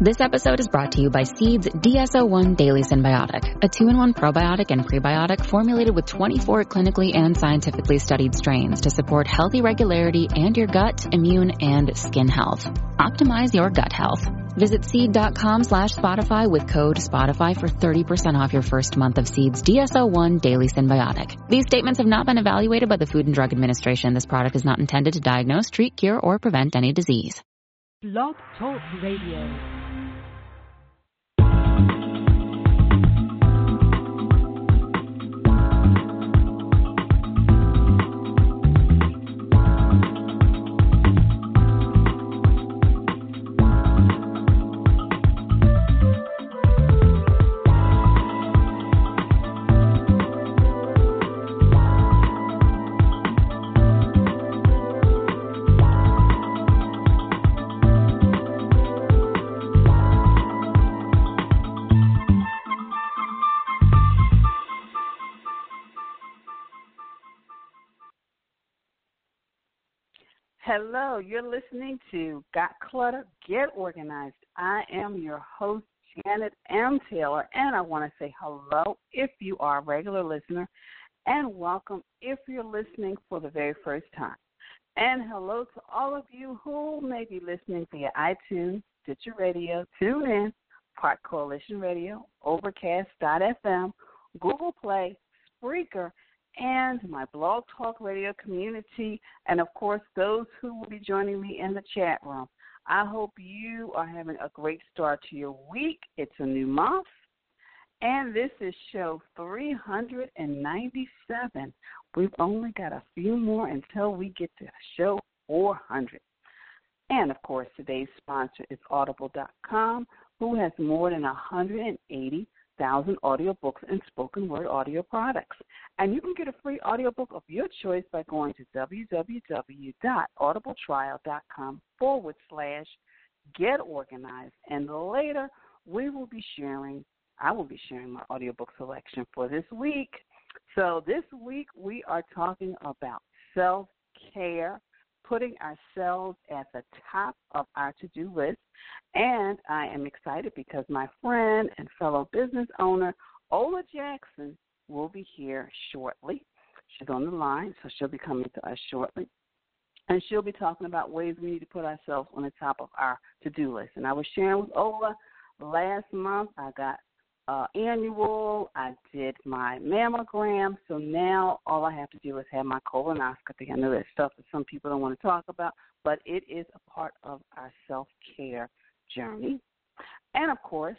This episode is brought to you by Seed's DS-01 Daily Synbiotic, a two-in-one probiotic and prebiotic formulated with 24 clinically and scientifically studied strains to support healthy regularity and your gut, immune, and skin health. Optimize your gut health. Visit seed.com slash Spotify with code Spotify for 30% off your first month of Seed's DS-01 Daily Synbiotic. These statements have not been evaluated by the Food and Drug Administration. This product is not intended to diagnose, treat, cure, or prevent any disease. Blog Talk Radio. Hello, you're listening to Got Clutter, Get Organized. I am your host, Janet M. Taylor, and I want to say hello if you are a regular listener, and welcome if you're listening for the very first time. And hello to all of you who may be listening via iTunes, Stitcher Radio, TuneIn, Park Coalition Radio, Overcast.fm, Google Play, Spreaker, and my Blog Talk Radio community, and of course, those who will be joining me in the chat room. I hope you are having a great start to your week. It's a new month, and this is show 397. We've only got a few more until we get to show 400. And of course, today's sponsor is Audible.com, who has more than 180 thousand audiobooks and spoken word audio products. And you can get a free audiobook of your choice by going to www.audibletrial.com forward slash get organized. And later we will be sharing I will be sharing my audiobook selection for this week. So this week we are talking about self care putting ourselves at the top of our to do list. And I am excited because my friend and fellow business owner, Ola Jackson, will be here shortly. She's on the line, so she'll be coming to us shortly. And she'll be talking about ways we need to put ourselves on the top of our to do list. And I was sharing with Ola last month, I got uh, annual. I did my mammogram. So now all I have to do is have my colonoscopy. I know there's stuff that some people don't want to talk about, but it is a part of our self care journey. And of course,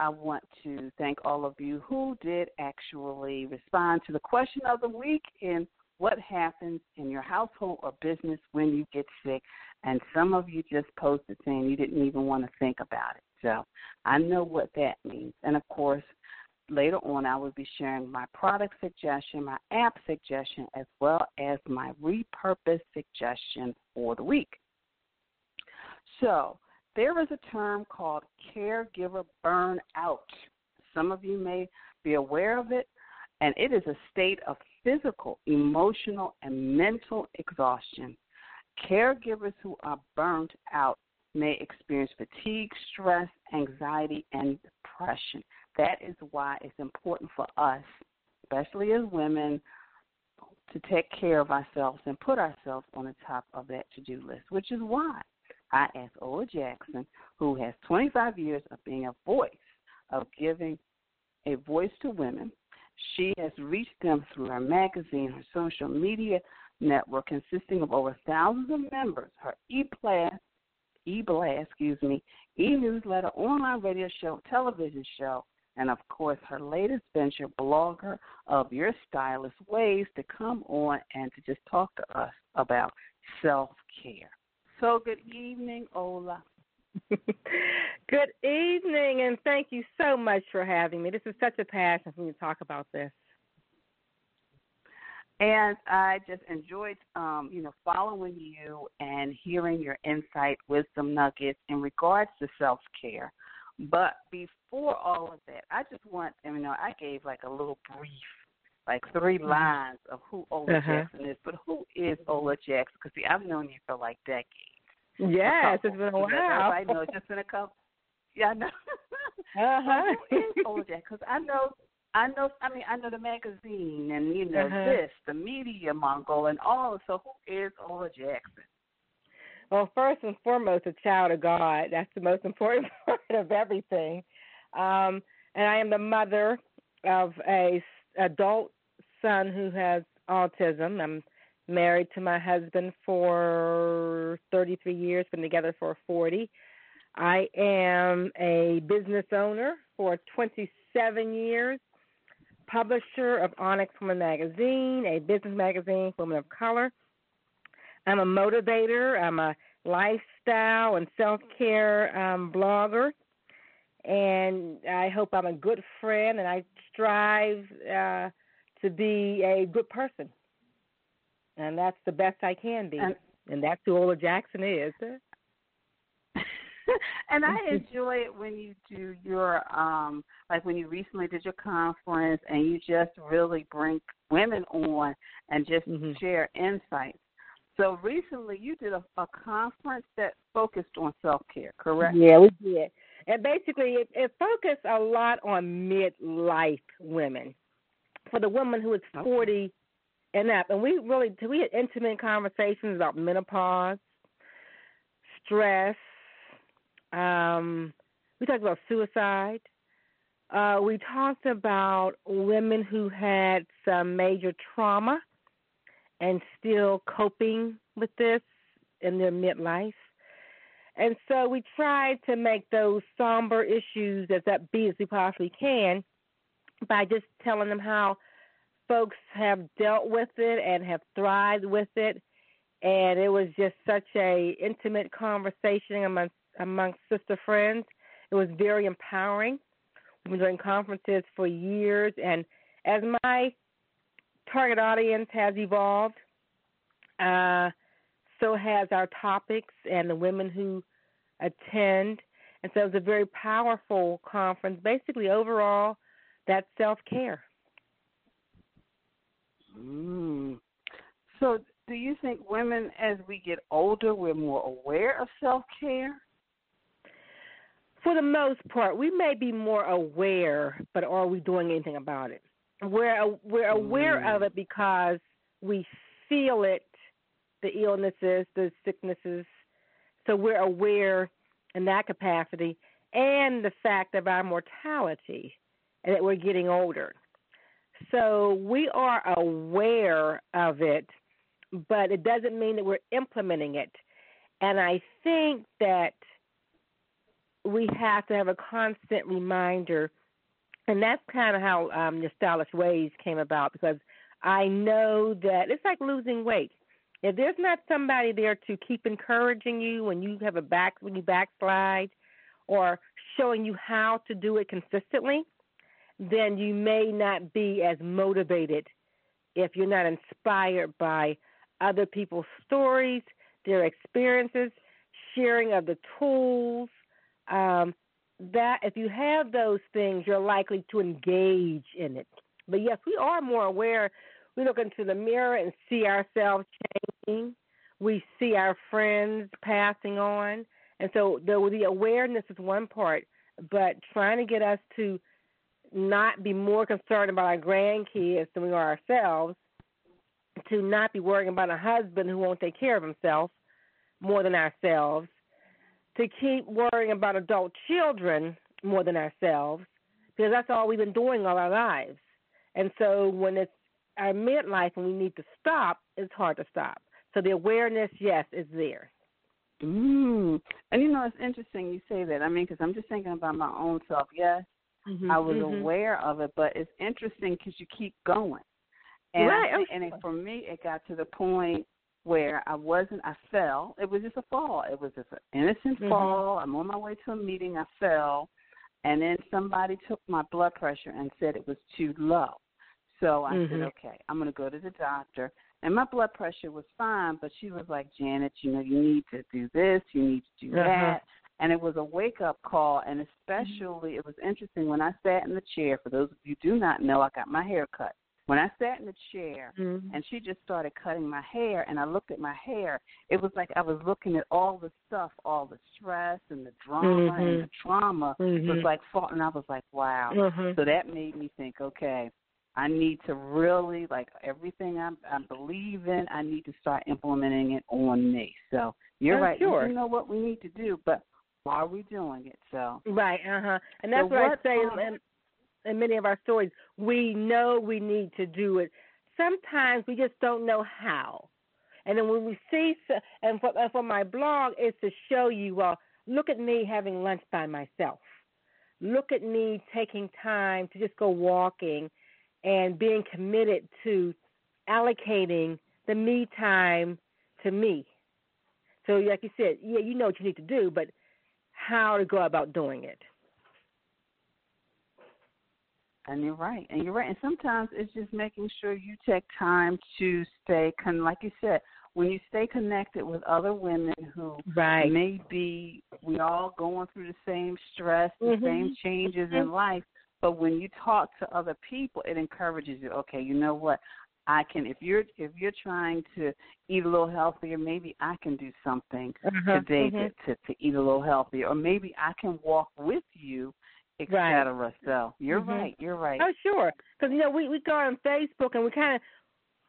I want to thank all of you who did actually respond to the question of the week in what happens in your household or business when you get sick. And some of you just posted saying you didn't even want to think about it. So I know what that means. And of course, later on, I will be sharing my product suggestion, my app suggestion, as well as my repurpose suggestion for the week. So there is a term called caregiver burnout. Some of you may be aware of it, and it is a state of physical, emotional, and mental exhaustion. Caregivers who are burnt out may experience fatigue, stress, anxiety, and depression. That is why it's important for us, especially as women, to take care of ourselves and put ourselves on the top of that to do list, which is why I asked Ola Jackson, who has 25 years of being a voice, of giving a voice to women. She has reached them through her magazine, her social media network consisting of over thousands of members, her e-blast, e-blast, excuse me, e-newsletter, online radio show, television show, and of course her latest venture, blogger of Your Stylish Ways, to come on and to just talk to us about self-care. So good evening, Ola. good evening, and thank you so much for having me. This is such a passion for me to talk about this. And I just enjoyed, um, you know, following you and hearing your insight, wisdom nuggets in regards to self care. But before all of that, I just want, you know, I gave like a little brief, like three mm-hmm. lines of who Ola uh-huh. Jackson is. But who is Ola Jackson? Because see, I've known you for like decades. Yes, it's been a while. I know, just in a couple. Yeah, I know. Uh huh. who is Ola Jackson? Because I know, I know. I mean, I know the magazine and you know Uh-huh. this, the media mongol, and all. So who is Ola Jackson? Well, first and foremost, a child of God. That's the most important part of everything. Um, and I am the mother of a adult son who has autism. I'm married to my husband for 33 years, been together for 40. I am a business owner for 27 years, publisher of Onyx Woman Magazine, a business magazine for women of color. I'm a motivator. I'm a lifestyle and self care um, blogger. And I hope I'm a good friend and I strive uh, to be a good person. And that's the best I can be. And- And, that's who Ola Jackson is. and I enjoy it when you do your um like when you recently did your conference and you just really bring women on and just Mhm. share insights. So recently you did a, a conference that focused on self care, correct? Yeah, we did. And basically, it, it focused a lot on midlife women. For the woman who is Okay. 40 and up. And we really, we had intimate conversations about menopause, stress. Um, we talked about suicide. Uh, we talked about women who had some major trauma and still coping with this in their midlife. And so we tried to make those somber issues as upbeat as we possibly can by just telling them how folks have dealt with it and have thrived with it. And it was just such a intimate conversation amongst amongst sister friends. It was very empowering. We've been doing conferences for years and as my target audience has evolved, uh, so has our topics and the women who attend. And so it was a very powerful conference. Basically, overall, that's self care. Mm. So do you think women as we get older we're more aware of self care? For the most part, we may be more aware, but are we doing anything about it? We're we're aware Mm. of it because we feel it, the illnesses, the sicknesses. So we're aware in that capacity, and the fact of our mortality, and that we're getting older. So we are aware of it, but it doesn't mean that we're implementing it. And I think that we have to have a constant reminder, and that's kind of how um, stylish ways came about because I know that it's like losing weight. If there's not somebody there to keep encouraging you when you have a back when you backslide, or showing you how to do it consistently, then you may not be as motivated if you're not inspired by other people's stories, their experiences, sharing of the tools. Um, that if you have those things, you're likely to engage in it. But yes, we are more aware. We look into the mirror and see ourselves changing. We see our friends passing on, and so the, the awareness is one part. But trying to get us to not be more concerned about our grandkids than we are ourselves, to not be worrying about a husband who won't take care of himself more than ourselves, to keep worrying about adult children more than ourselves, because that's all we've been doing all our lives. And so when it's our midlife and we need to stop, it's hard to stop. So the awareness, yes, is there. Mm. And you know, it's interesting you say that. I mean, because I'm just thinking about my own self. Yes, Mm-hmm. I was aware of it, but it's interesting because you keep going. And Right, I think, of and it, for me, it got to the point where I wasn't. I fell. It was just a fall. It was just an innocent Mhm. fall. I'm on my way to a meeting. I fell, and then somebody took my blood pressure and said it was too low. So I said, Mhm. okay, I'm going to go to the doctor. And my blood pressure was fine, but she was like, Janet, you know, you need to do this, you need to do Uh-huh. that. And it was a wake up call. And especially, it was interesting when I sat in the chair. For those of you who do not know, I got my hair cut. When I sat in the chair mm-hmm. and she just started cutting my hair and I looked at my hair, it was like I was looking at all the stuff, all the stress and the drama mm-hmm. and the trauma mm-hmm. was like fought and I was like, Wow. Mm-hmm. So that made me think, okay, I need to really like everything I, I believe in. I need to start implementing it on me. So you're oh, right. Sure. You know what we need to do, but why are we doing it? So right, uh huh. And that's so what, what I say um, in, in many of our stories. We know we need to do it. Sometimes we just don't know how. And then when we see, and for, and for my blog is to show you, well, look at me having lunch by myself. Look at me taking time to just go walking and being committed to allocating the me time to me. So, like you said, yeah, you know what you need to do, but how to go about doing it. And you're right. And you're right. And sometimes it's just making sure you take time to stay, con- like you said, when you stay connected with other women who right. may be, we all going through the same stress, the mm-hmm. same changes mm-hmm. in life. But when you talk to other people, it encourages you. Okay, you know what? I can if you're if you're trying to eat a little healthier, maybe I can do something uh-huh, today mm-hmm. to, to to eat a little healthier, or maybe I can walk with you, etc. Right. So you're mm-hmm. right. You're right. Oh, sure. Because you know we we go on Facebook and we kind of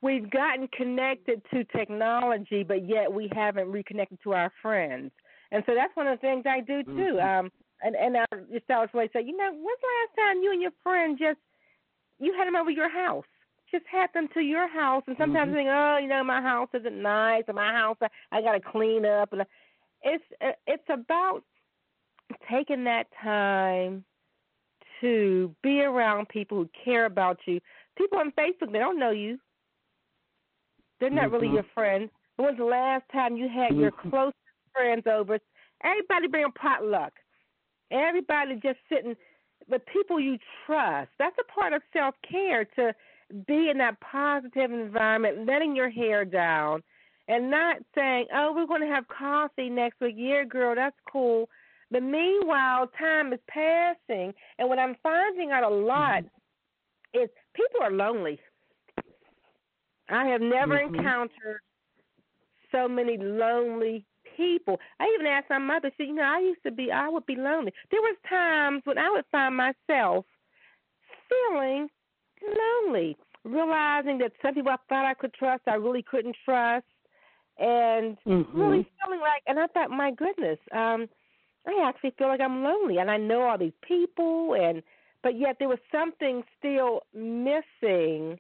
we've gotten connected to technology, but yet we haven't reconnected to our friends, and so that's one of the things I do too. Mm-hmm. Um, and and I just always say, you know, when's the last time you and your friend just you had them over your house? just had them to your house, and sometimes mm-hmm. think, oh, you know, my house isn't nice, or my house I, I got to clean up, and it's it's about taking that time to be around people who care about you. People on Facebook, they don't know you. They're not mm-hmm. really your friends. was the last time you had mm-hmm. your closest friends over? Everybody bring a potluck. Everybody just sitting. The people you trust. That's a part of self care to be in that positive environment, letting your hair down, and not saying, "Oh, we're going to have coffee next week." Yeah, girl, that's cool. But meanwhile, time is passing, and what I'm finding out a lot mm-hmm. is people are lonely. I have never mm-hmm. encountered so many lonely people. I even asked my mother, she, you know, I used to be, I would be lonely. There was times when I would find myself feeling lonely, realizing that some people I thought I could trust, I really couldn't trust, and mm-hmm. really feeling like, and I thought, my goodness, um, I actually feel like I'm lonely, and I know all these people, and but yet there was something still missing.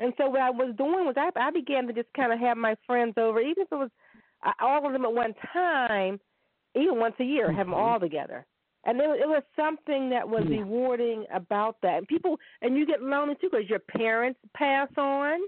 And so what I was doing was I, I began to just kind of have my friends over, even if it was uh, all of them at one time, even once a year, mm-hmm. have them all together and there, it was something that was yeah. rewarding about that. And people, and you get lonely too because your parents pass on.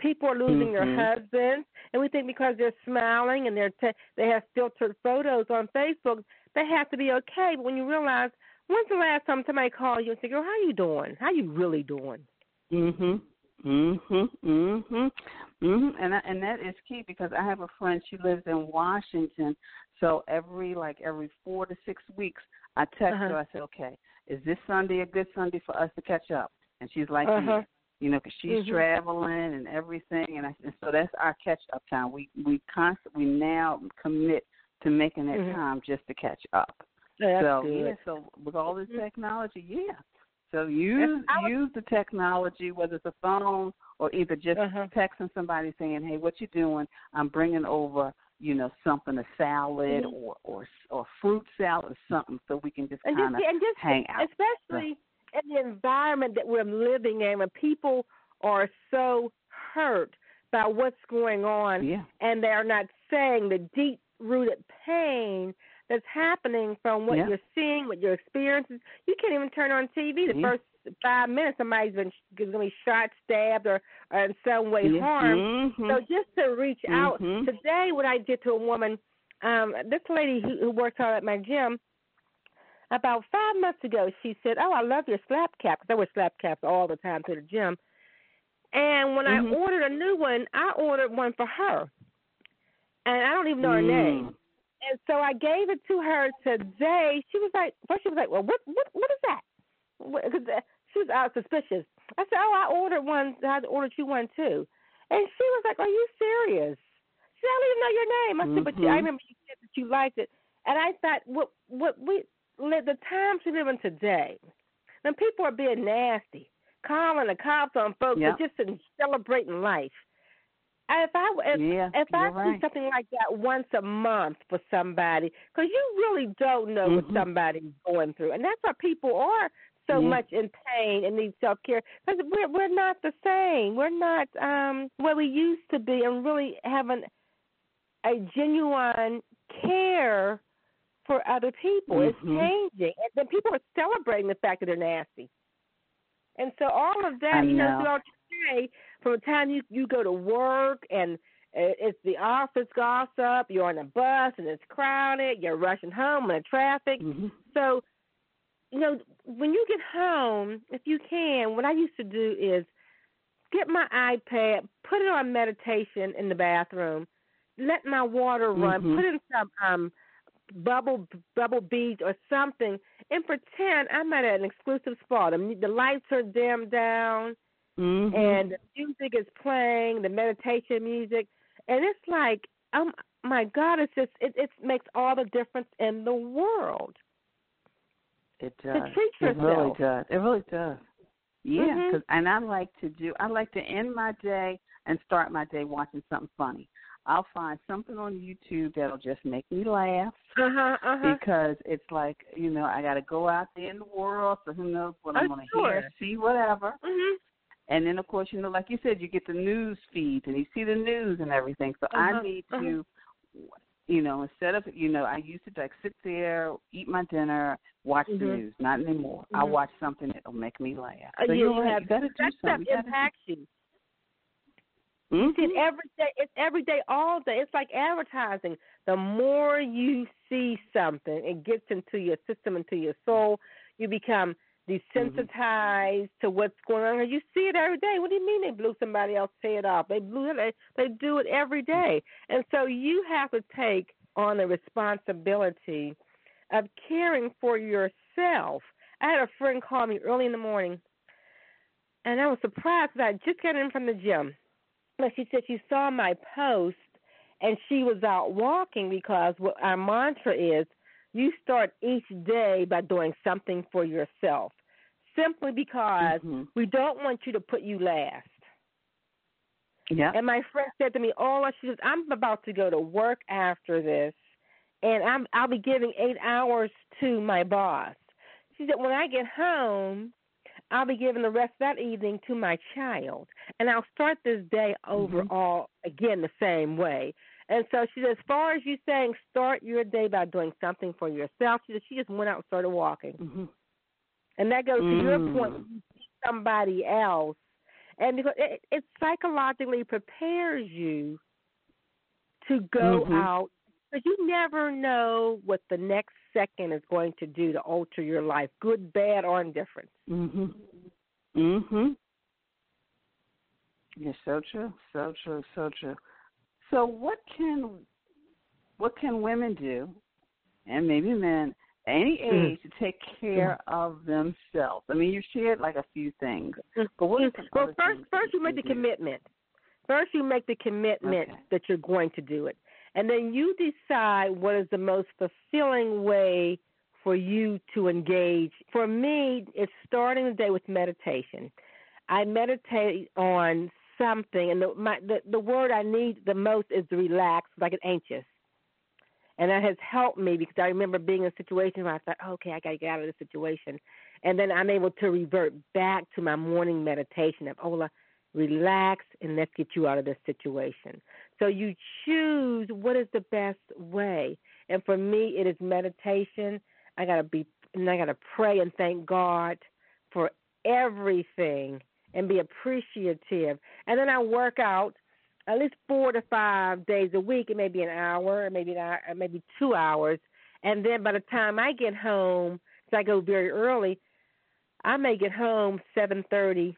People are losing mm-hmm. their husbands, and we think because they're smiling and they're te- they have filtered photos on Facebook, they have to be okay. But when you realize, when's the last time somebody called you and said, "Girl, how you doing? How you really doing?" Mhm. Mhm. Mhm. Mhm. And and that is key because I have a friend. She lives in Washington, so every like every four to six weeks, I text uh-huh. her. I say, "Okay, is this Sunday a good Sunday for us to catch up?" And she's like, uh-huh. "Yeah." You know, because she's mm-hmm. traveling and everything, and, I, and so that's our catch up time. We we constantly now commit to making that mm-hmm. time just to catch up. That's so good. yeah, so with all this Mm-hmm. technology, yeah. So use was, use the technology, whether it's a phone or either just uh-huh. texting somebody saying, "Hey, what you doing? I'm bringing over, you know, something a salad mm-hmm. or or or fruit salad or something, so we can just kind of hang out." especially in the environment that we're living in, when people are so hurt by what's going on, yeah. and they're not saying the deep rooted pain that's happening from what yeah. you're seeing, what you're experiencing. You can't even turn on TV the yeah. first five minutes. Somebody's been going to be shot, stabbed, or, or in some way harmed. Mm-hmm. So just to reach out mm-hmm. today, what I did to a woman, um, this lady who, who works out at my gym. About five months ago, she said, "Oh, I love your slap cap." Because I wear slap caps all the time to the gym. And when mm-hmm. I ordered a new one, I ordered one for her, and I don't even know mm. her name. And so I gave it to her today. She was like, first she was like, well, what what what is that? Because she was out suspicious. I said, "Oh, I ordered one. I ordered you one too." And she was like, "Are you serious?" She said, "I don't even know your name." I mm-hmm. said, "But you, I remember you said that you liked it." And I thought, what what we the times we live in today, when people are being nasty, calling the cops on folks yep. just celebrating life. If I if, yeah, if I right. do something like that once a month for somebody, because you really don't know mm-hmm. what somebody's going through, and that's why people are so much in pain and need self care because we're we're not the same. We're not um where we used to be, and really having a genuine care for other people. Mm-hmm. It's changing, and then people are celebrating the fact that they're nasty. And so all of that, you know, know throughout your day, from the time you you go to work and it's the office gossip, you're on a bus and it's crowded, you're rushing home in the traffic. Mm-hmm. So, you know, when you get home, if you can, what I used to do is get my iPad, put it on meditation in the bathroom, let my water run, mm-hmm. put in some um bubble bubble beads or something, and pretend I'm at an exclusive spot. The lights are dimmed down, mm-hmm. and the music is playing, the meditation music, and it's like, um, my God, it's just it it makes all the difference in the world. It does. To treat yourself. It really does. It really does. Yeah, mm-hmm. cause, and I like to do. I like to end my day and start my day watching something funny. I'll find something on YouTube that'll just make me laugh uh-huh, uh-huh. because it's like you know I got to go out there in the world, so who knows what I'm going to sure. hear, see, whatever. Mm-hmm. And then of course you know, like you said, you get the news feeds and you see the news and everything. So uh-huh, I need uh-huh. to, you know, instead of you know I used to like sit there, eat my dinner, watch mm-hmm. the news. Not anymore. I watch something that'll make me laugh. Uh, So you, have, you got to do that stuff impacts you. Mm-hmm. See, every day, it's every day, all day. It's like advertising. The more you see something, it gets into your system, into your soul. You become desensitized mm-hmm. to what's going on. You see it every day. What do you mean they blew somebody else's head off? They blew it. They, they do it every day. And so you have to take on the responsibility of caring for yourself. I had a friend call me early in the morning, and I was surprised because I just got in from the gym she said she saw my post and she was out walking because what our mantra is you start each day by doing something for yourself simply because mm-hmm. we don't want you to put you last. Yeah. And my friend said to me oh she says i'm about to go to work after this and i'm i'll be giving eight hours to my boss. She said when i get home I'll be giving the rest of that evening to my child. And I'll start this day over mm-hmm. all again the same way. And so she said, as far as you saying start your day by doing something for yourself, she said she just went out and started walking. Mm-hmm. And that goes mm. to your point, somebody else. And because it, it psychologically prepares you to go mm-hmm. out because you never know what the next second is going to do to alter your life, good, bad, or indifferent. Mhm. Mhm. Yes, so true, so true, so true. So, what can what can women do, and maybe men, any Mm-hmm. age, to take care of themselves? I mean, you shared like a few things, Mm-hmm. but what some well, first, first you make the do? commitment. First, you make the commitment Okay. that you're going to do it, and then you decide what is the most fulfilling way for you to engage. For me, it's starting the day with meditation. I meditate on something, and the my, the, the word I need the most is relax, I get anxious. And that has helped me because I remember being in a situation where I thought, okay, I got to get out of this situation. And then I'm able to revert back to my morning meditation of, Ola, relax and let's get you out of this situation. So you choose what is the best way. And for me, it is meditation. I got to be, and I got to pray and thank God for everything and be appreciative. And then I work out at least four to five days a week. It may be an hour, maybe an hour, maybe two hours. And then by the time I get home, so I go very early, I may get home seven thirty,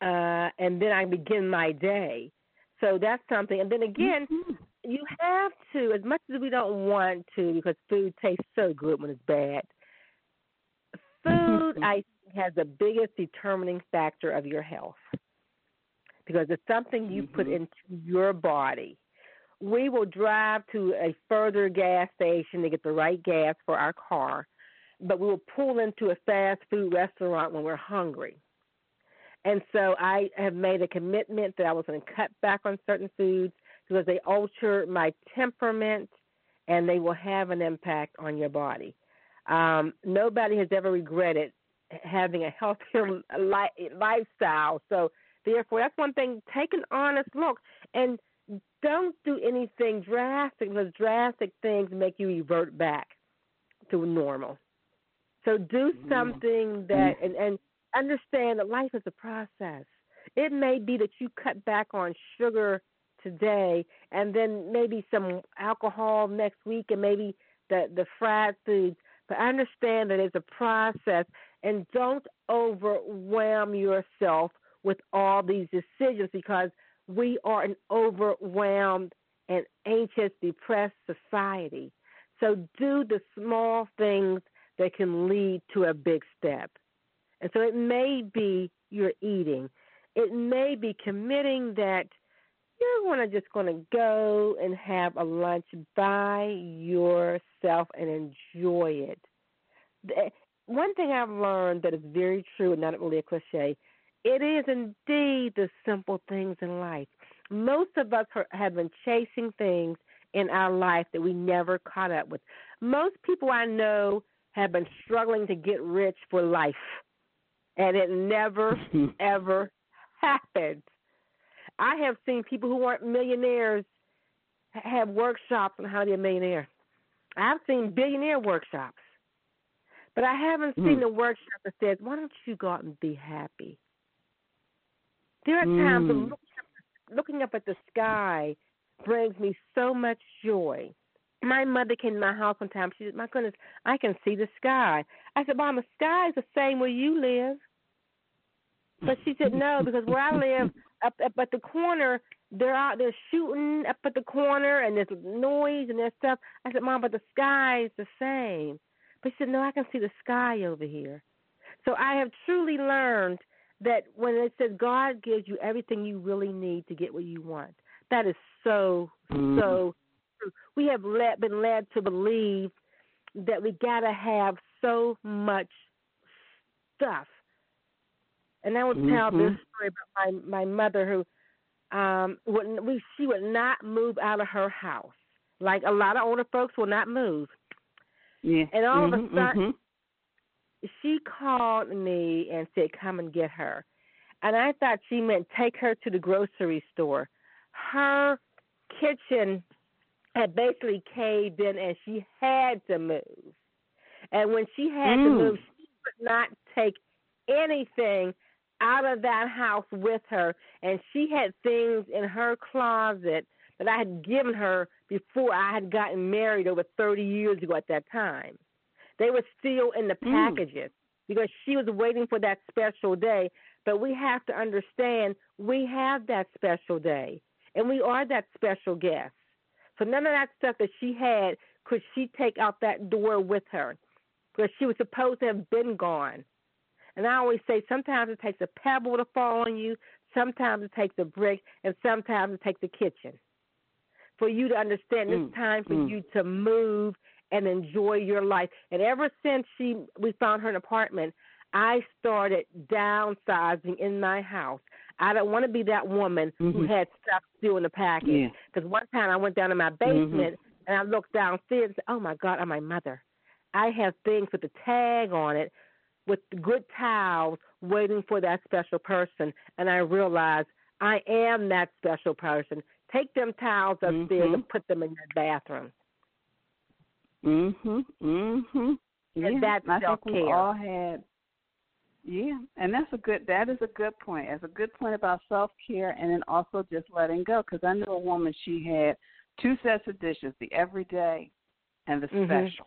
uh, and then I begin my day. So that's something. And then again, mm-hmm. you have to, as much as we don't want to, because food tastes so good when it's bad. Food, Mm-hmm. I has the biggest determining factor of your health because it's something you mm-hmm. put into your body. We will drive to a further gas station to get the right gas for our car, but we will pull into a fast food restaurant when we're hungry. And so I have made a commitment that I was going to cut back on certain foods because they alter my temperament and they will have an impact on your body. Um, nobody has ever regretted having a healthier li- lifestyle. So, therefore, that's one thing. Take an honest look and don't do anything drastic because drastic things make you revert back to normal. So, do mm-hmm. something that and and understand that life is a process. It may be that you cut back on sugar today and then maybe some alcohol next week and maybe the the fried foods but understand that it's a process and don't overwhelm yourself with all these decisions because we are an overwhelmed and anxious, depressed society. So do the small things that can lead to a big step. And so it may be your eating. It may be committing that you're going to just going to go and have a lunch by yourself and enjoy it. One thing I've learned that is very true and not really a cliche, it is indeed the simple things in life. Most of us have been chasing things in our life that we never caught up with. Most people I know have been struggling to get rich for life, and it never, ever happened. I have seen people who aren't millionaires have workshops on how to be a millionaire. I've seen billionaire workshops, but I haven't seen mm. a workshop that says, "Why don't you go out and be happy?" There are times mm. looking, up, looking up at the sky brings me so much joy. My mother came to my house one time. She said, "My goodness, I can see the sky." I said, "Mama, the sky is the same where you live." But she said, "No, because where I live, up up at the corner, they're out there shooting up at the corner, and there's noise and there's stuff." I said, "Mom, but the sky is the same." But she said, "No, I can see the sky over here." So I have truly learned that when it says God gives you everything you really need to get what you want, that is so mm-hmm. so true. We have led, been led to believe that we gotta have so much stuff and I would mm-hmm. tell this story about my my mother who um would we she would not move out of her house. Like a lot of older folks will not move. Yeah. And all mm-hmm, of a mm-hmm, sudden mm-hmm. she called me and said, Come and get her. And I thought she meant take her to the grocery store. Her kitchen had basically caved in and she had to move. And when she had mm. to move, she could not take anything out of that house with her, and she had things in her closet that I had given her before I had gotten married over 30 years ago at that time. They were still in the hmm. packages mm. because she was waiting for that special day. But we have to understand we have that special day, and we are that special guest. So none of that stuff that she had could she take out that door with her because she was supposed to have been gone. And I always say sometimes it takes a pebble to fall on you, sometimes it takes a brick, and sometimes it takes a kitchen. For you to understand mm, it's time for mm. you to move and enjoy your life. And ever since she we found her an apartment, I started downsizing in my house. I don't want to be that woman mm-hmm. who had stuff still in the package. Because yeah. one time I went down to my mm-hmm. basement mm-hmm. and I looked downstairs and said, "Oh my God, I'm my mother. I have things with the tag on it with good towels waiting for that special person. And I realized I am that special person. Take them towels upstairs mm-hmm. and put them in your bathroom. Mhm. Mhm. Yeah, and that's I self think we all had. Yeah, and that's a good. That is a good point. It's a good point about self care, and then also just letting go. Because I knew a woman. She had two sets of dishes: the everyday and the mm-hmm. special.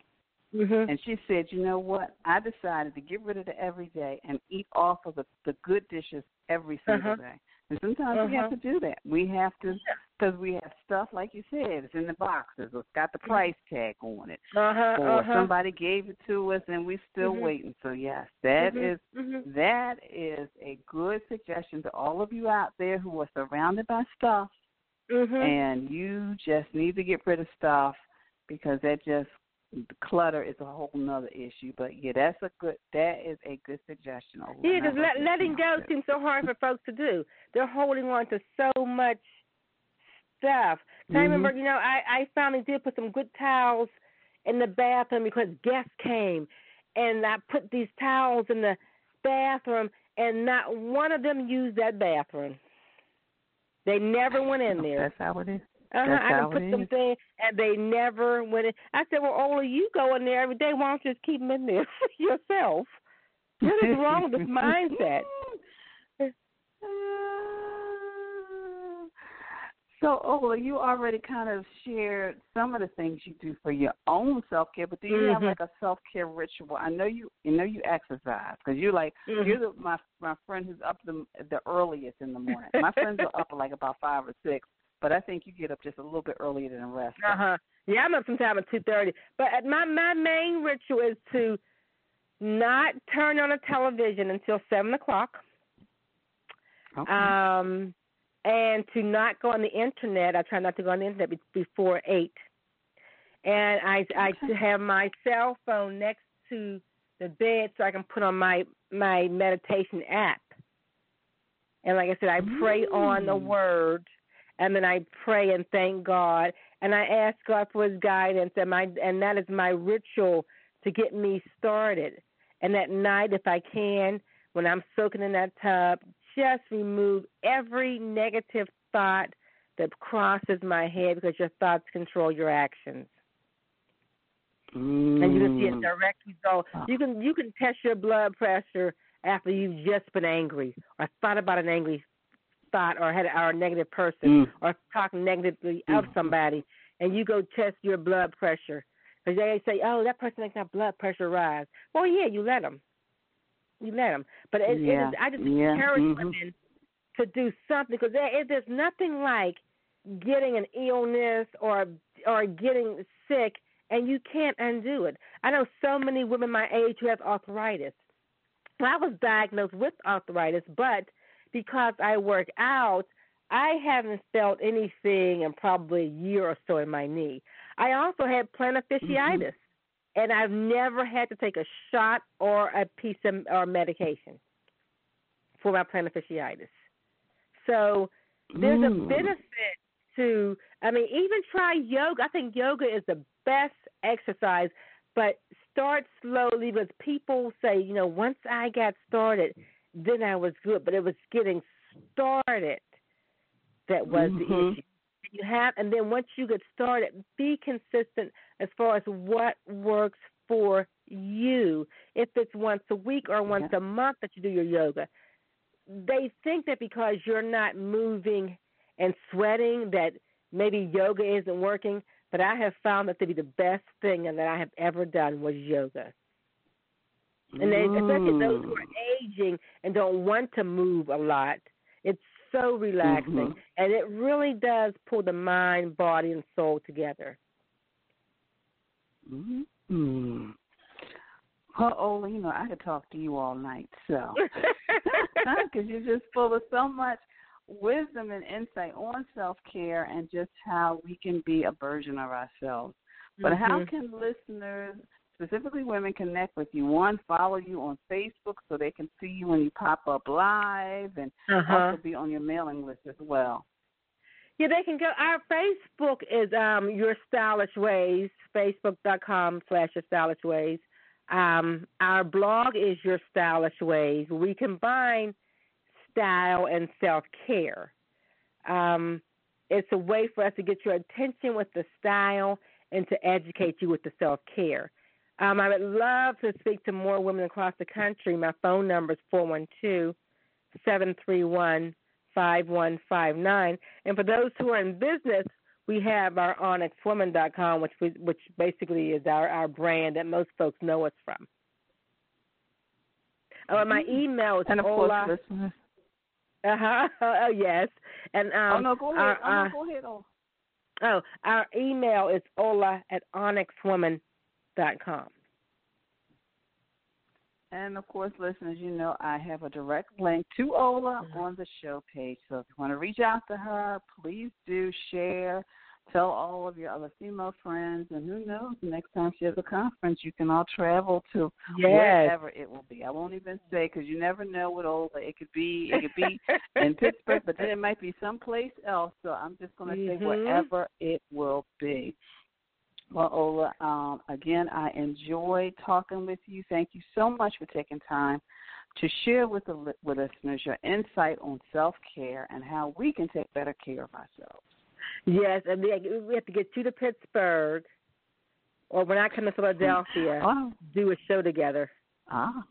Mm-hmm. And she said, "You know what? I decided to get rid of the everyday and eat off of the the good dishes every single uh-huh. day. And sometimes uh-huh. we have uh-huh. to do that. We have to because we have stuff like you said, it's in the boxes, it's got the price tag on it, uh-huh, or uh-huh. somebody gave it to us and we're still Mhm. waiting. So yes, that Mhm, is mhm. that is a good suggestion to all of you out there who are surrounded by stuff Mhm. and you just need to get rid of stuff because that just clutter is a whole nother issue. But yeah, that's a good that is a good suggestion. Yeah, because let, letting go seems so hard for folks to do. They're holding on to so much stuff. I Mhm. remember, you know, I I finally did put some good towels in the bathroom because guests came, and I put these towels in the bathroom, and not one of them used that bathroom. They never went in there. That's how it is. Uh-huh. I can put it them is. there, and they never went in. I said, "Well, Ola, you go in there every day. Why don't you just keep them in there yourself?" What is wrong with this mindset? So, Ola, you already kind of shared some of the things you do for your own self care, but do you have Mhm. like a self care ritual? I know you, you know you exercise because you're like Mhm. you're the, my my friend who's up the the earliest in the morning. My friends are up like about five or six, but I think you get up just a little bit earlier than the rest. Uh huh. Yeah, I'm up sometime at two thirty. But at my my main ritual is to not turn on the television until seven o'clock. Okay. Um, and to not go on the internet. I try not to go on the internet before eight. And I I Okay. have my cell phone next to the bed so I can put on my my meditation app. And like I said, I pray on the Mm. word, and then I pray and thank God, and I ask God for His guidance, and my and that is my ritual to get me started. And at night, if I can, when I'm soaking in that tub, just remove every negative thought that crosses my head because your thoughts control your actions. And you can see a Mm. direct result. You can you can test your blood pressure after you've just been angry or thought about an angry thought or had or a negative person Mm. or talk negatively of Mhm. somebody, and you go test your blood pressure because they say, "Oh, that person makes my blood pressure rise." Well, yeah, you let them, you let them. But it, Yeah. it is, I just Yeah. encourage Mhm. women to do something because there, it, there's nothing like getting an illness or or getting sick and you can't undo it. I know so many women my age who have arthritis. Well, I was diagnosed with arthritis, but because I work out, I haven't felt anything in probably a year or so in my knee. I also had plantar fasciitis, and I've never had to take a shot or a piece of or medication for my plantar fasciitis. So there's a Mm. benefit to I mean, even try yoga. I think yoga is the best exercise, but start slowly because people say, you know, once I got started, then I was good, but it was getting started that was the Mhm. issue. You have and then once you get started, be consistent as far as what works for you. If it's once a week or once a month that you do your yoga. They think that because you're not moving and sweating that maybe yoga isn't working, but I have found that to be the best thing that I have ever done was yoga. And they, especially those who are aging and don't want to move a lot, it's so relaxing, Mhm. and it really does pull the mind, body, and soul together. Mm-hmm. Well, know, I could talk to you all night, so because you're just full of so much wisdom and insight on self care and just how we can be a version of ourselves. But how Mhm. can listeners, specifically women, connect with you? One, follow you on Facebook so they can see you when you pop up live, and Uh-huh. also be on your mailing list as well. Yeah, they can go. Our Facebook is um Your Stylish Ways, facebook.com slash Your Stylish Ways. Um, our blog is Your Stylish Ways. We combine style and self care. Um, it's a way for us to get your attention with the style and to educate you with the self care. Um, I would love to speak to more women across the country. My phone number is four one two seven three one 5159. And for those who are in business, we have our onyxwoman.com, which we, which basically is our, our brand that most folks know us from. Oh, and my email is Mm-hmm. And of Ola. course, listeners. Uh huh. Oh yes. And um, oh no, go ahead. oh, no, go ahead. Oh. oh, our email is ola at onyxwoman dot com. And of course, listeners, you know I have a direct link to Ola mm-hmm. on the show page. So if you want to reach out to her, please do share. Tell all of your other female friends, and who knows, next time she has a conference, you can all travel to yes. wherever it will be. I won't even say because you never know what Ola. It could be, it could be in Pittsburgh, but then it might be someplace else. So I'm just going to mm-hmm. say wherever it will be. Well, Ola, um, again, I enjoy talking with you. Thank you so much for taking time to share with the with listeners your insight on self care and how we can take better care of ourselves. Yes, and we have to get you to Pittsburgh, or when I come to Philadelphia, oh. do a show together. Ah,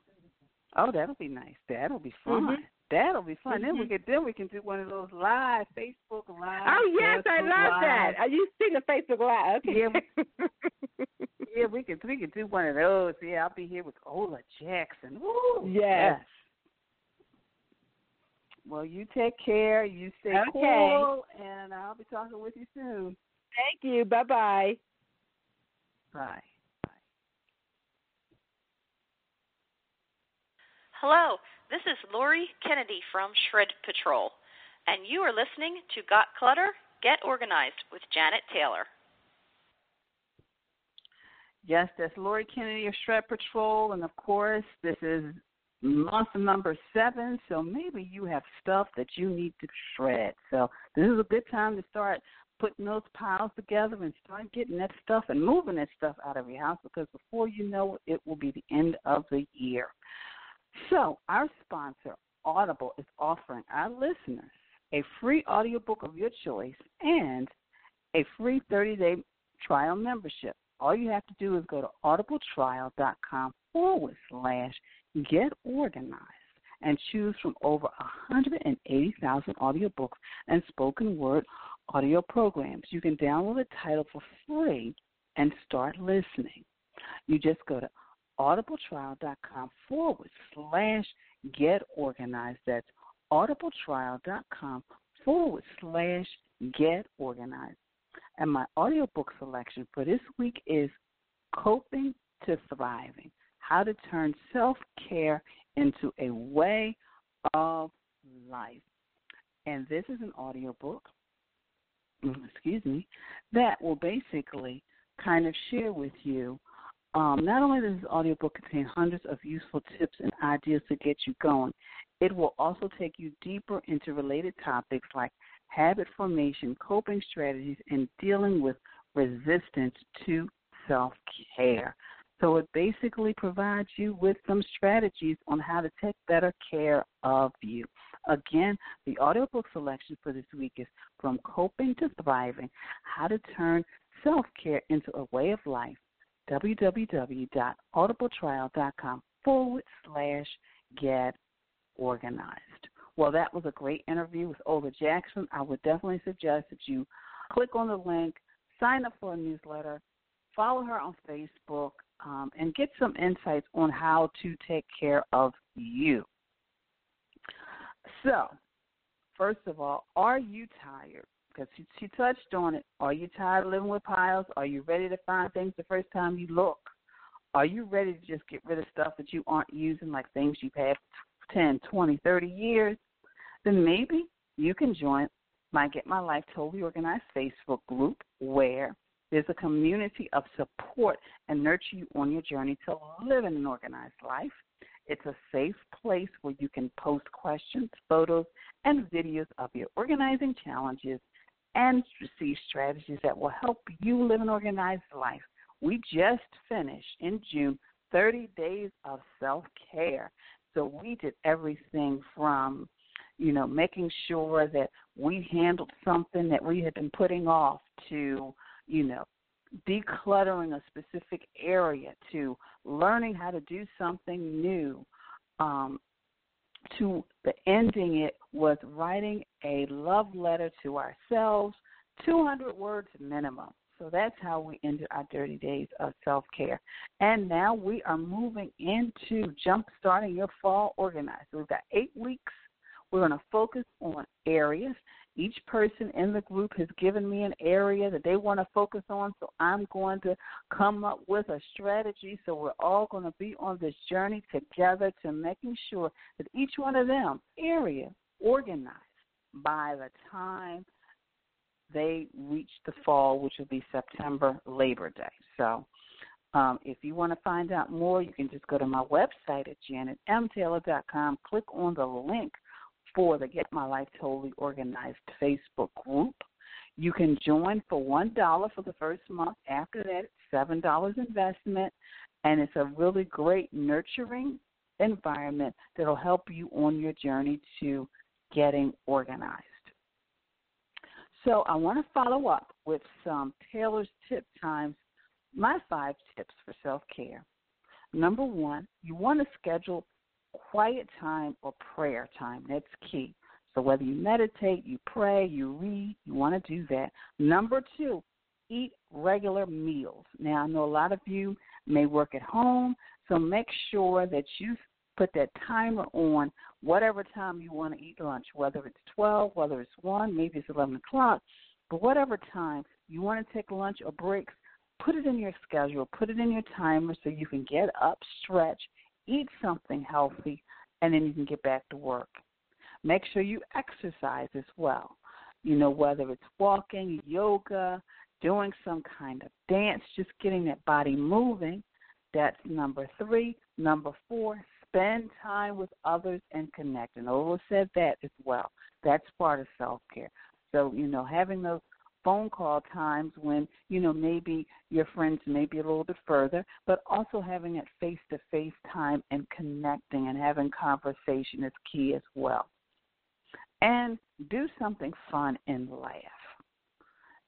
oh, that'll be nice. That'll be fun. Mm-hmm. That'll be fun. Mm-hmm. Then we can then we can do one of those live Facebook live. Oh yes, I love live. that. Are you Facebook live? Okay. Yeah, we, yeah, we can we can do one of those. Yeah, I'll be here with Ola Jackson. Woo, yes. yes. Well, you take care. You stay okay. cool, and I'll be talking with you soon. Thank you. Bye bye bye. Bye. Hello, this is Lori Kennedy from Shred Patrol, and you are listening to Got Clutter? Get Organized with Janet Taylor. Yes, that's Lori Kennedy of Shred Patrol, and of course, this is month number seven, so maybe you have stuff that you need to shred. So this is a good time to start putting those piles together and start getting that stuff and moving that stuff out of your house because before you know it, it will be the end of the year. So our sponsor, Audible, is offering our listeners a free audiobook of your choice and a free 30-day trial membership. All you have to do is go to audibletrial.com forward slash get organized and choose from over 180,000 audiobooks and spoken word audio programs. You can download the title for free and start listening. You just go to audibletrial.com forward slash get organized. That's audibletrial.com forward slash get organized. And my audiobook selection for this week is Coping to Thriving How to Turn Self Care into a Way of Life. And this is an audiobook, excuse me, that will basically kind of share with you um, not only does this audiobook contain hundreds of useful tips and ideas to get you going, it will also take you deeper into related topics like habit formation, coping strategies, and dealing with resistance to self care. So it basically provides you with some strategies on how to take better care of you. Again, the audiobook selection for this week is From Coping to Thriving How to Turn Self Care into a Way of Life www.audibletrial.com forward slash get organized. Well, that was a great interview with Ola Jackson. I would definitely suggest that you click on the link, sign up for a newsletter, follow her on Facebook, um, and get some insights on how to take care of you. So, first of all, are you tired? because she, she touched on it. Are you tired of living with piles? Are you ready to find things the first time you look? Are you ready to just get rid of stuff that you aren't using, like things you've had 10, 20, 30 years? Then maybe you can join my Get My Life Totally Organized Facebook group where there's a community of support and nurture you on your journey to living an organized life. It's a safe place where you can post questions, photos, and videos of your organizing challenges and receive strategies that will help you live an organized life. We just finished in June 30 days of self care. So we did everything from, you know, making sure that we handled something that we had been putting off to, you know, decluttering a specific area to learning how to do something new um, to the ending it was writing a love letter to ourselves, 200 words minimum. So that's how we ended our 30 days of self care. And now we are moving into jump starting your fall organized. So we've got eight weeks We're going to focus on areas. Each person in the group has given me an area that they want to focus on, so I'm going to come up with a strategy. So we're all going to be on this journey together to making sure that each one of them area organized by the time they reach the fall, which will be September Labor Day. So um, if you want to find out more, you can just go to my website at janetmtaylor.com, click on the link for the Get My Life Totally Organized Facebook group. You can join for $1 for the first month. After that, it's $7 investment. And it's a really great nurturing environment that will help you on your journey to getting organized. So I want to follow up with some Taylor's tip times, my five tips for self care. Number one, you want to schedule quiet time or prayer time. That's key. So whether you meditate, you pray, you read, you want to do that. Number two, eat regular meals. Now I know a lot of you may work at home, so make sure that you put that timer on whatever time you want to eat lunch, whether it's 12, whether it's 1, maybe it's 11 o'clock, but whatever time you want to take lunch or breaks, put it in your schedule, put it in your timer so you can get up, stretch, eat something healthy, and then you can get back to work. Make sure you exercise as well. You know, whether it's walking, yoga, doing some kind of dance, just getting that body moving. That's number three. Number four, spend time with others and connect. And Ola said that as well. That's part of self care. So, you know, having those phone call times when you know maybe your friends may be a little bit further, but also having that face to face time and connecting and having conversation is key as well. And do something fun and laugh.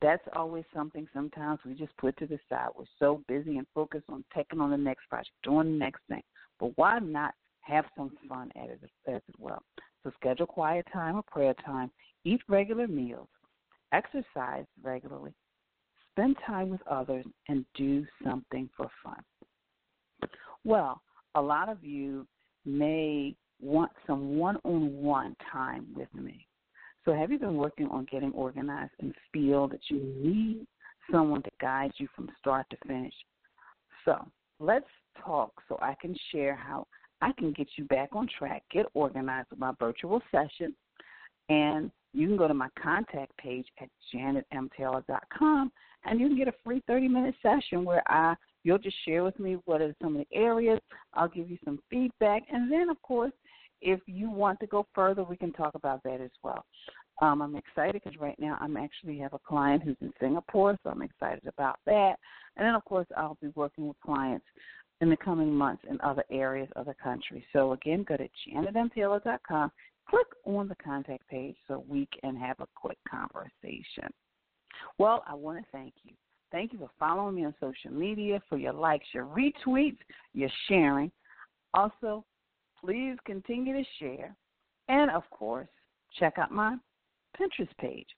That's always something sometimes we just put to the side. We're so busy and focused on taking on the next project, doing the next thing. But why not have some fun at it as well? So schedule quiet time or prayer time, eat regular meals, exercise regularly, spend time with others, and do something for fun. Well, a lot of you may want some one on one time with me. So, have you been working on getting organized and feel that you need someone to guide you from start to finish? So, let's talk so I can share how I can get you back on track, get organized with my virtual session, and you can go to my contact page at janetmtaylor.com and you can get a free 30 minute session where I you'll just share with me what are some of the areas. I'll give you some feedback, and then of course, if you want to go further, we can talk about that as well. Um, I'm excited because right now I'm actually have a client who's in Singapore, so I'm excited about that. And then of course I'll be working with clients in the coming months in other areas of the country. So again, go to janetmtaylor.com click on the contact page so we can have a quick conversation. Well, I want to thank you. Thank you for following me on social media, for your likes, your retweets, your sharing. Also, please continue to share. And of course, check out my Pinterest page.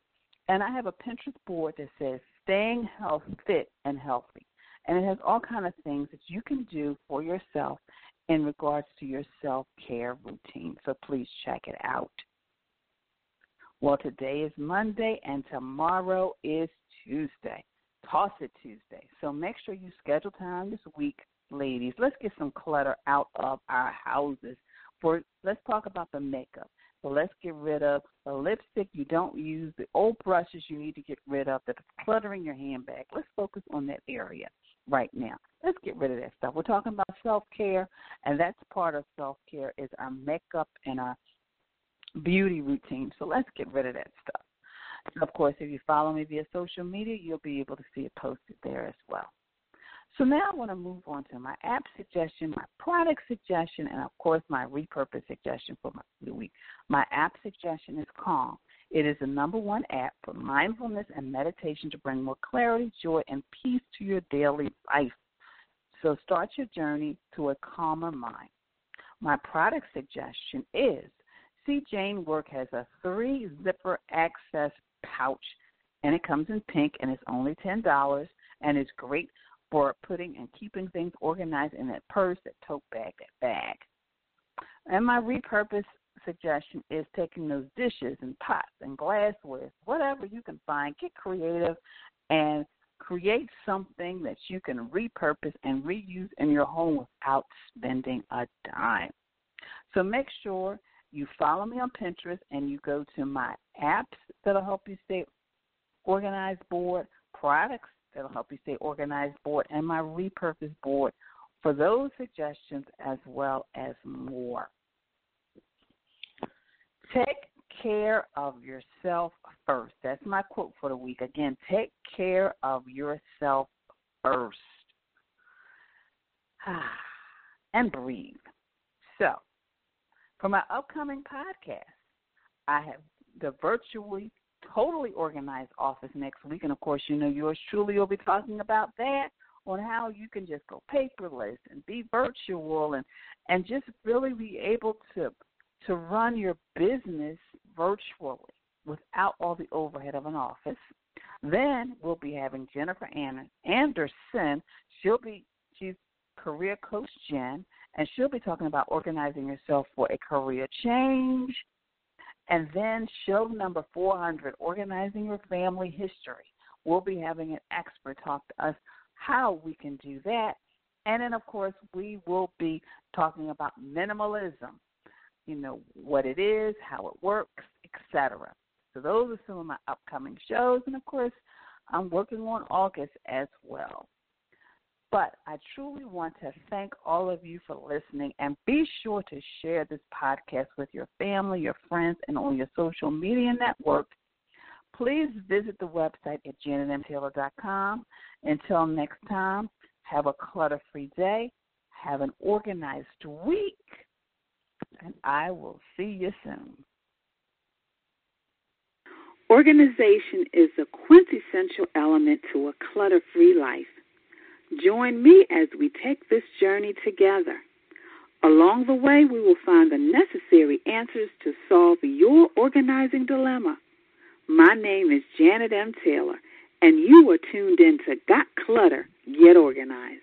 And I have a Pinterest board that says staying health fit and healthy. And it has all kind of things that you can do for yourself in regards to your self care routine. So please check it out. Well, today is Monday and tomorrow is Tuesday. Toss it Tuesday. So make sure you schedule time this week, ladies. Let's get some clutter out of our houses. For let's talk about the makeup. So let's get rid of the lipstick you don't use, the old brushes you need to get rid of that cluttering your handbag. Let's focus on that area right now. Let's get rid of that stuff. We're talking about self care, and that's part of self care is our makeup and our beauty routine. So let's get rid of that stuff. And of course, if you follow me via social media, you'll be able to see it posted there as well. So now I want to move on to my app suggestion, my product suggestion, and of course my repurpose suggestion for my, the week. My app suggestion is Calm. It is the number one app for mindfulness and meditation to bring more clarity, joy, and peace to your daily life. So start your journey to a calmer mind. My product suggestion is See Jane Work has a three zipper access pouch, and it comes in pink, and it's only ten dollars, and it's great for putting and keeping things organized in that purse, that tote bag, that bag. And my repurpose suggestion is taking those dishes and pots and glassware, whatever you can find, get creative and create something that you can repurpose and reuse in your home without spending a dime. So make sure you follow me on Pinterest and you go to my apps that'll help you stay organized board, products that'll help you stay organized board, and my repurpose board for those suggestions as well as more. Take care of yourself first. That's my quote for the week. Again, take care of yourself first. Ah, and breathe. So, for my upcoming podcast, I have the virtually totally organized office next week. And of course, you know, yours truly will be talking about that on how you can just go paperless and be virtual and and just really be able to to run your business virtually without all the overhead of an office. Then we'll be having Jennifer Anderson. She'll be she's career coach Jen, and she'll be talking about organizing yourself for a career change. And then show number 400, organizing your family history. We'll be having an expert talk to us how we can do that. And then, of course, we will be talking about minimalism you know what it is, how it works, etc. So those are some of my upcoming shows, and of course, I'm working on August as well. But I truly want to thank all of you for listening and be sure to share this podcast with your family, your friends, and on your social media networks. Please visit the website at janetmtaylor.com. Until next time, have a clutter free day, have an organized week and I will see you soon. Organization is a quintessential element to a clutter free life. Join me as we take this journey together. Along the way, we will find the necessary answers to solve your organizing dilemma. My name is Janet M. Taylor, and you are tuned in to Got Clutter, Get Organized.